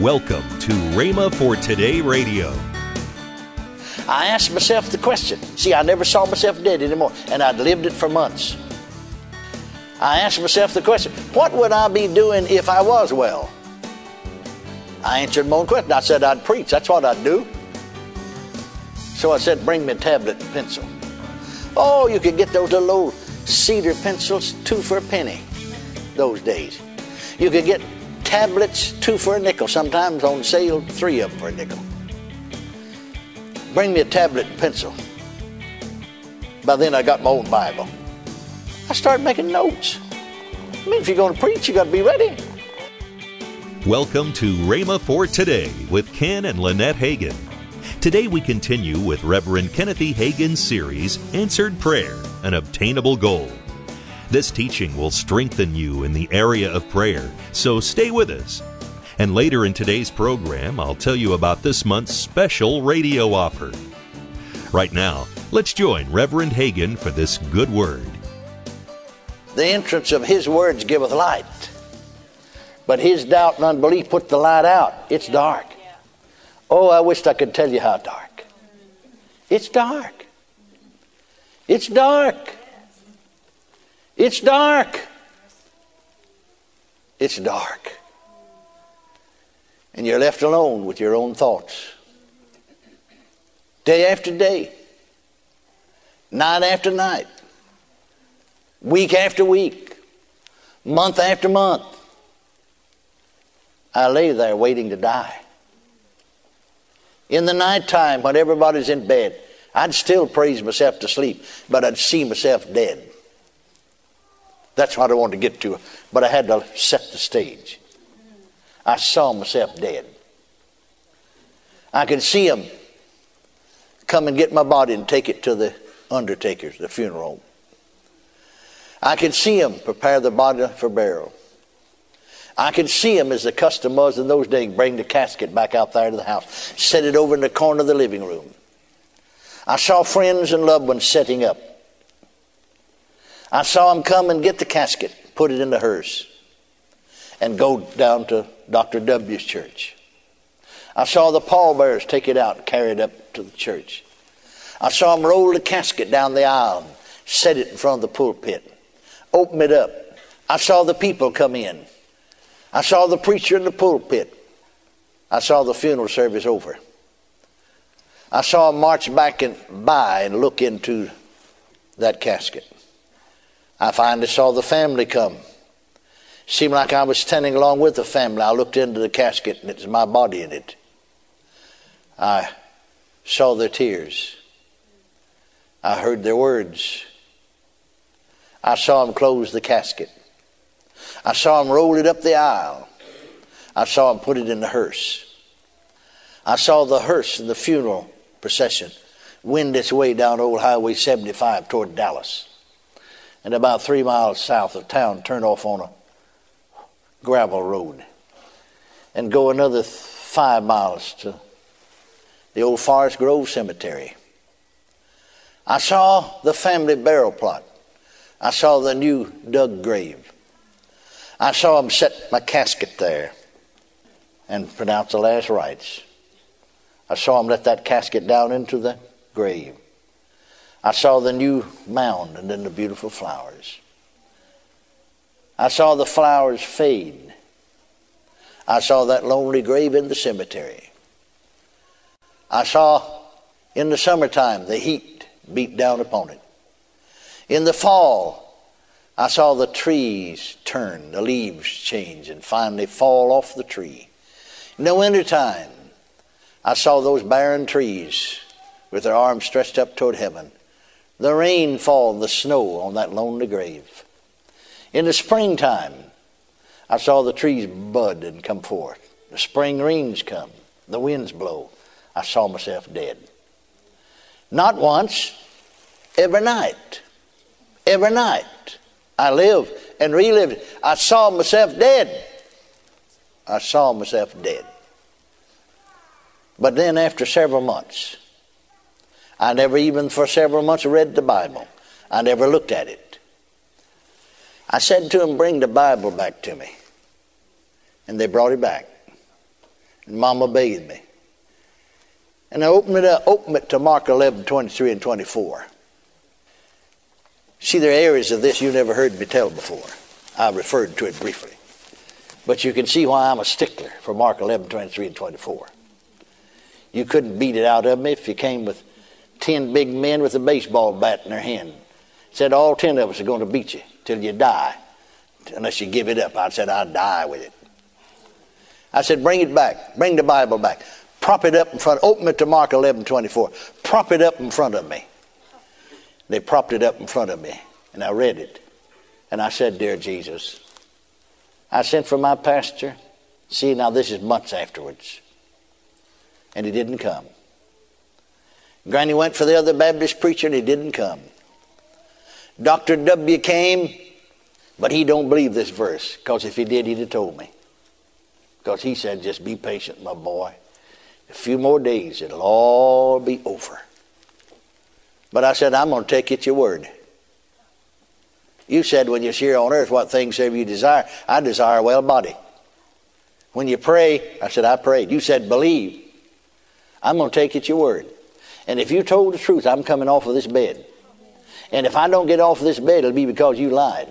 Welcome to Rhema for Today Radio. I asked myself the question. See, I never saw myself dead anymore, and I'd lived it for months. I asked myself the question what would I be doing if I was well? I answered my own question. I said I'd preach. That's what I'd do. So I said, bring me a tablet and pencil. Oh, you could get those little old cedar pencils, two for a penny those days. You could get tablets, two for a nickel, sometimes on sale, three of them for a nickel. Bring me a tablet and pencil. By then, I got my own Bible. I started making notes. I mean, if you're going to preach, you got to be ready. Welcome to Rhema for Today with Ken and Lynette Hagin. Today we continue with Reverend Kenneth. Hagin's series, Answered Prayer, an Obtainable Goal. This teaching will strengthen you in the area of prayer, so stay with us. And later in today's program, I'll tell you about this month's special radio offer. Right now, let's join Reverend Hagin for this good word. The entrance of his words giveth light, but his doubt and unbelief put the light out. It's dark. Oh, I wished I could tell you how dark. It's dark. It's dark. It's dark. It's dark. And you're left alone with your own thoughts. Day after day, night after night, week after week, month after month. I lay there waiting to die. In the nighttime, when everybody's in bed, I'd still praise myself to sleep, but I'd see myself dead. That's what I wanted to get to, but I had to set the stage. I saw myself dead. I could see him come and get my body and take it to the undertaker's, the funeral. I could see him prepare the body for burial. I could see him as the custom was in those days, bring the casket back out there to the house, set it over in the corner of the living room. I saw friends and loved ones setting up. I saw him come and get the casket, put it in the hearse, and go down to Dr. W.'s church. I saw the pallbearers take it out and carry it up to the church. I saw him roll the casket down the aisle set it in front of the pulpit, open it up. I saw the people come in. I saw the preacher in the pulpit. I saw the funeral service over. I saw him march back and by and look into that casket. I finally saw the family come. Seemed like I was standing along with the family. I looked into the casket and it was my body in it. I saw their tears. I heard their words. I saw them close the casket. I saw him roll it up the aisle. I saw him put it in the hearse. I saw the hearse in the funeral procession wind its way down old Highway 75 toward Dallas. And about three miles south of town, turn off on a gravel road and go another five miles to the old Forest Grove Cemetery. I saw the family burial plot. I saw the new dug grave. I saw him set my casket there and pronounce the last rites. I saw him let that casket down into the grave. I saw the new mound and then the beautiful flowers. I saw the flowers fade. I saw that lonely grave in the cemetery. I saw in the summertime the heat beat down upon it. In the fall, I saw the trees turn, the leaves change, and finally fall off the tree. In the wintertime, I saw those barren trees with their arms stretched up toward heaven. The rain fall, the snow on that lonely grave. In the springtime, I saw the trees bud and come forth. The spring rains come, the winds blow. I saw myself dead. Not once, every night. Every night. I lived and relived. I saw myself dead. I saw myself dead. But then, after several months, I never even for several months read the Bible. I never looked at it. I said to them, Bring the Bible back to me. And they brought it back. And Mama bathed me. And I opened it up, opened it to Mark 11, 23 and 24. See, there are areas of this you never heard me tell before. I referred to it briefly. But you can see why I'm a stickler for Mark 11, 23 and 24. You couldn't beat it out of me if you came with 10 big men with a baseball bat in their hand. Said all 10 of us are going to beat you till you die, unless you give it up. I said, I'd die with it. I said, bring it back. Bring the Bible back. Prop it up in front. Open it to Mark 11, 24. Prop it up in front of me. They propped it up in front of me, and I read it. And I said, Dear Jesus, I sent for my pastor. See, now this is months afterwards. And he didn't come. Granny went for the other Baptist preacher, and he didn't come. Dr. W came, but he don't believe this verse, because if he did, he'd have told me. Because he said, just be patient, my boy. A few more days, it'll all be over. But I said, I'm going to take at your word. You said when you're here on earth, what things have you desire? I desire a well body. When you pray, I said, I prayed. You said, believe. I'm going to take at your word. And if you told the truth, I'm coming off of this bed. And if I don't get off of this bed, it'll be because you lied.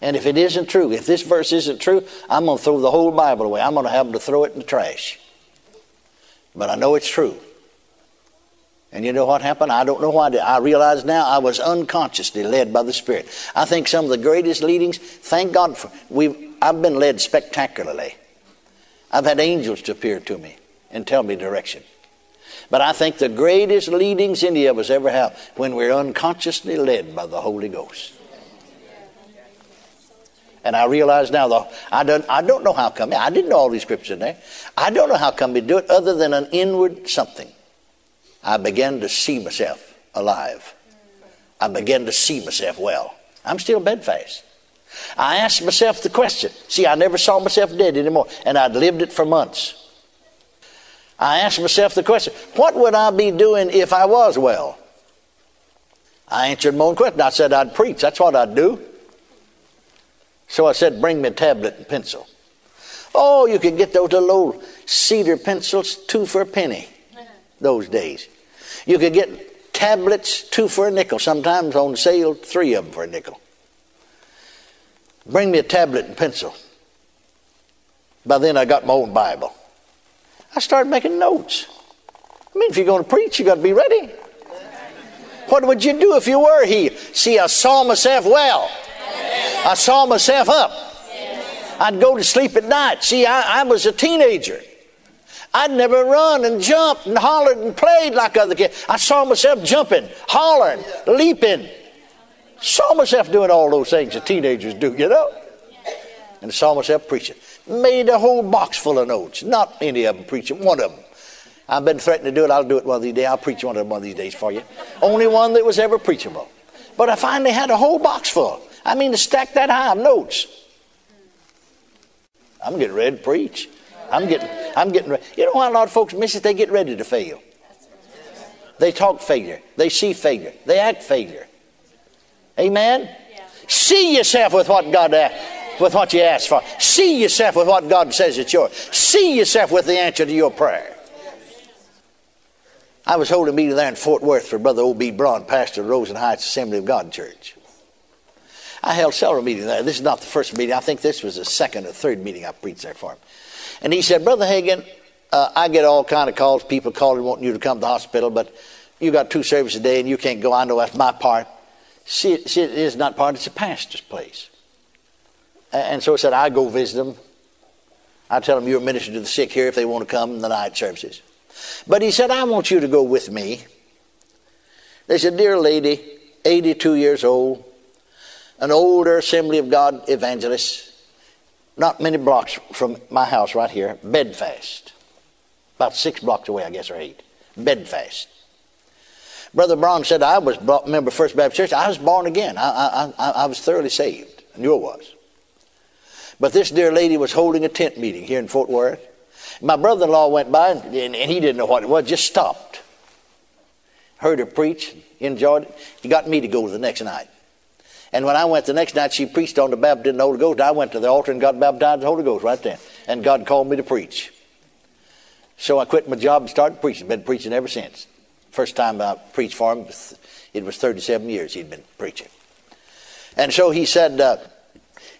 And if it isn't true, if this verse isn't true, I'm going to throw the whole Bible away. I'm going to have them to throw it in the trash. But I know it's true. And you know what happened? I don't know why. I realize now I was unconsciously led by the Spirit. I think some of the greatest leadings, thank God for, we I've been led spectacularly. I've had angels to appear to me and tell me direction. But I think the greatest leadings any of us ever have when we're unconsciously led by the Holy Ghost. And I realize now, though, I don't, I don't know how come. I didn't know all these scriptures in there. I don't know how come we do it other than an inward something. I began to see myself alive. I began to see myself well. I'm still bedfast. I asked myself the question. See, I never saw myself dead anymore, and I'd lived it for months. I asked myself the question what would I be doing if I was well? I answered my own question. I said I'd preach. That's what I'd do. So I said, bring me a tablet and pencil. Oh, you could get those little old cedar pencils, two for a penny, those days. You could get tablets, two for a nickel, sometimes on sale, three of them for a nickel. Bring me a tablet and pencil. By then, I got my own Bible. I started making notes. I mean, if you're going to preach, you got to be ready. What would you do if you were here? See, I saw myself well. I saw myself up. I'd go to sleep at night. See, I, I was a teenager. I'd never run and jumped and hollered and played like other kids. I saw myself jumping, hollering, leaping. Saw myself doing all those things that teenagers do, you know? And saw myself preaching. Made a whole box full of notes. Not any of them preaching, one of them. I've been threatening to do it. I'll do it one of these days. I'll preach one of them one of these days for you. Only one that was ever preachable. But I finally had a whole box full. I mean, to stack that high of notes. I'm getting ready to preach. I'm getting, I'm getting ready. You know why a lot of folks miss it? They get ready to fail. They talk failure. They see failure. They act failure. Amen? Yeah. See yourself with what God uh, with what you ask for. See yourself with what God says it's yours. See yourself with the answer to your prayer. I was holding a meeting there in Fort Worth for Brother O.B. Braun, pastor of Rosen Heights Assembly of God Church. I held several meetings there. This is not the first meeting. I think this was the second or third meeting I preached there for him. And he said, Brother Hagin, uh, I get all kind of calls, people calling wanting you to come to the hospital, but you got two services a day and you can't go. I know that's my part. See, see it is not part, it's a pastor's place. And so he said, I go visit them. I tell them you're minister to the sick here if they want to come in the night services. But he said, I want you to go with me. They said, Dear lady, 82 years old, an older Assembly of God evangelist, not many blocks from my house right here, bedfast. About six blocks away, I guess, or eight. Bedfast. Brother Braun said, I was member of First Baptist Church. I was born again. I, I, I was thoroughly saved. I knew I was. But this dear lady was holding a tent meeting here in Fort Worth. My brother in law went by and, and, he didn't know what it was, just stopped. Heard her preach, enjoyed it. He got me to go the next night. And when I went the next night, she preached on the baptism of the Holy Ghost. I went to the altar and got baptized in the Holy Ghost right then. and God called me to preach. So I quit my job and started preaching. Been preaching ever since. First time I preached for him, it was 37 years he'd been preaching. And so he said, uh,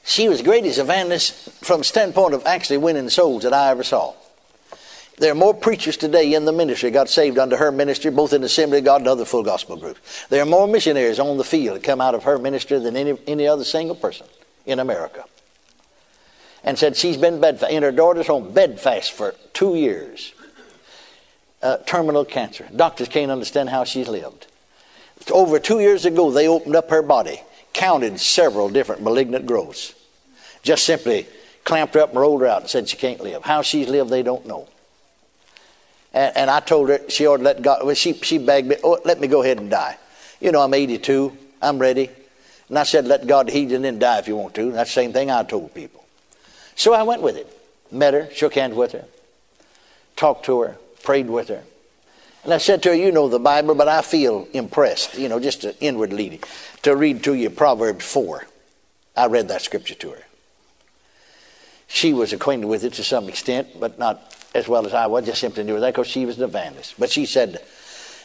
she was the greatest evangelist from the standpoint of actually winning souls that I ever saw. There are more preachers today in the ministry got saved under her ministry, both in the Assembly of God and other full gospel groups. There are more missionaries on the field that come out of her ministry than any, any other single person in America. And said she's been bedfast in her daughter's home bedfast for two years. Uh, terminal cancer. Doctors can't understand how she's lived. Over two years ago, they opened up her body, counted several different malignant growths. Just simply clamped her up and rolled her out and said she can't live. How she's lived, they don't know. And, and I told her she ought to let God, well, she, she begged me, oh, let me go ahead and die. You know, I'm 82, I'm ready. And I said, let God heed and then die if you want to. That's the same thing I told people. So I went with it. Met her, shook hands with her, talked to her, prayed with her. And I said to her, You know the Bible, but I feel impressed, you know, just an inward leading, to read to you Proverbs 4. I read that scripture to her. She was acquainted with it to some extent, but not as well as I was, just simply knew that because she was an evangelist. But she said,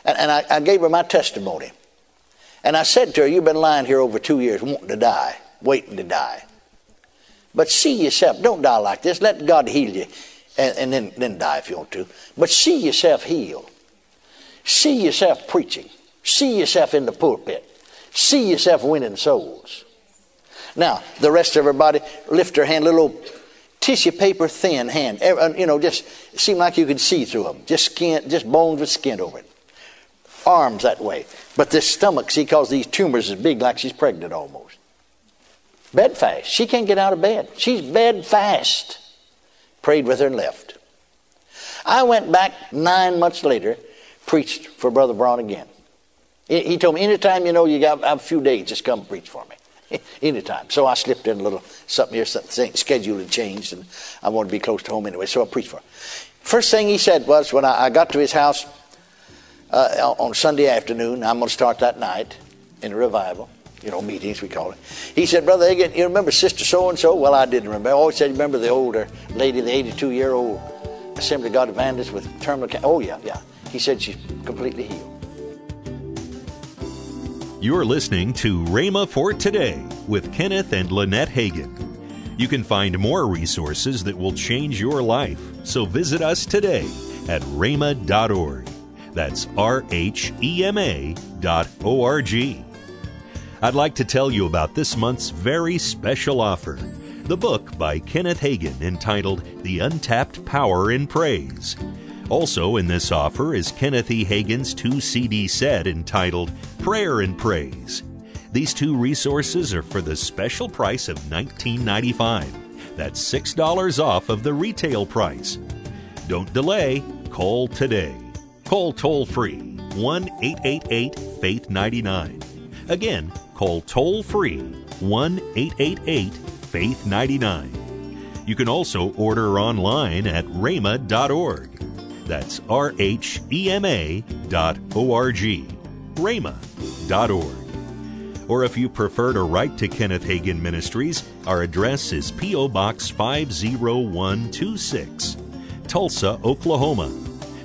and, and I, I gave her my testimony. And I said to her, You've been lying here over two years, wanting to die, waiting to die. But see yourself, don't die like this. Let God heal you, and, and then, then die if you want to. But see yourself healed. See yourself preaching. See yourself in the pulpit. See yourself winning souls. Now, the rest of everybody, lift their hand, a little tissue paper thin hand. Uh, you know, just seemed like you could see through them. Just skin, just bones with skin over it. Arms that way. But this stomach, see, because these tumors is big like she's pregnant almost. Bed fast. She can't get out of bed. She's bed fast. Prayed with her and left. I went back nine months later, preached for Brother Braun again. He told me, anytime you know you got a few days, just come preach for me. anytime. So I slipped in a little something here, something, schedule had changed, and I wanted to be close to home anyway, so I preached for him. First thing he said was when I, I got to his house uh, on Sunday afternoon, I'm going to start that night in a revival, you know, meetings we call it. He said, Brother Hagin, you remember Sister So and so? Well, I didn't remember. I always said, Remember the older lady, the 82 year old Assembly of God evangelist with terminal cancer? Oh, yeah, yeah. He said she's completely healed. You're listening to Rhema for Today with Kenneth and Lynette Hagin. You can find more resources that will change your life, so visit us today at rhema.org. That's R H E M A dot O R G. I'd like to tell you about this month's very special offer the book by Kenneth Hagin entitled The Untapped Power in Praise. Also in this offer is Kenneth E. Hagin's two CD set entitled Prayer and Praise. These two resources are for the special price of $19.95. That's $6 off of the retail price. Don't delay, call today. Call toll free 1 888 Faith 99. Again, call toll free 1 888 Faith 99. You can also order online at rhema.org. That's R H E M A dot org. Or if you prefer to write to Kenneth Hagin Ministries, our address is P.O. Box 50126, Tulsa, Oklahoma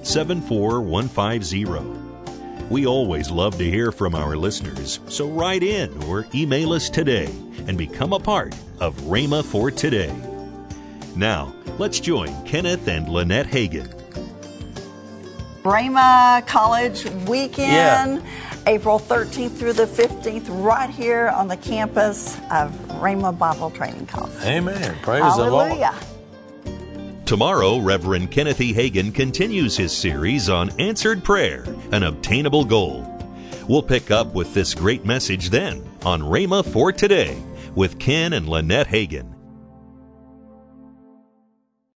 74150. We always love to hear from our listeners, so write in or email us today and become a part of Rhema for Today. Now, let's join Kenneth and Lynette Hagin Rhema College weekend. Yeah. April 13th through the 15th, right here on the campus of Rhema Bible Training College. Amen. Praise Hallelujah. the Lord. Tomorrow, Reverend Kenneth E. Hagin continues his series on answered prayer, an obtainable goal. We'll pick up with this great message then on Rhema for Today with Ken and Lynette Hagin.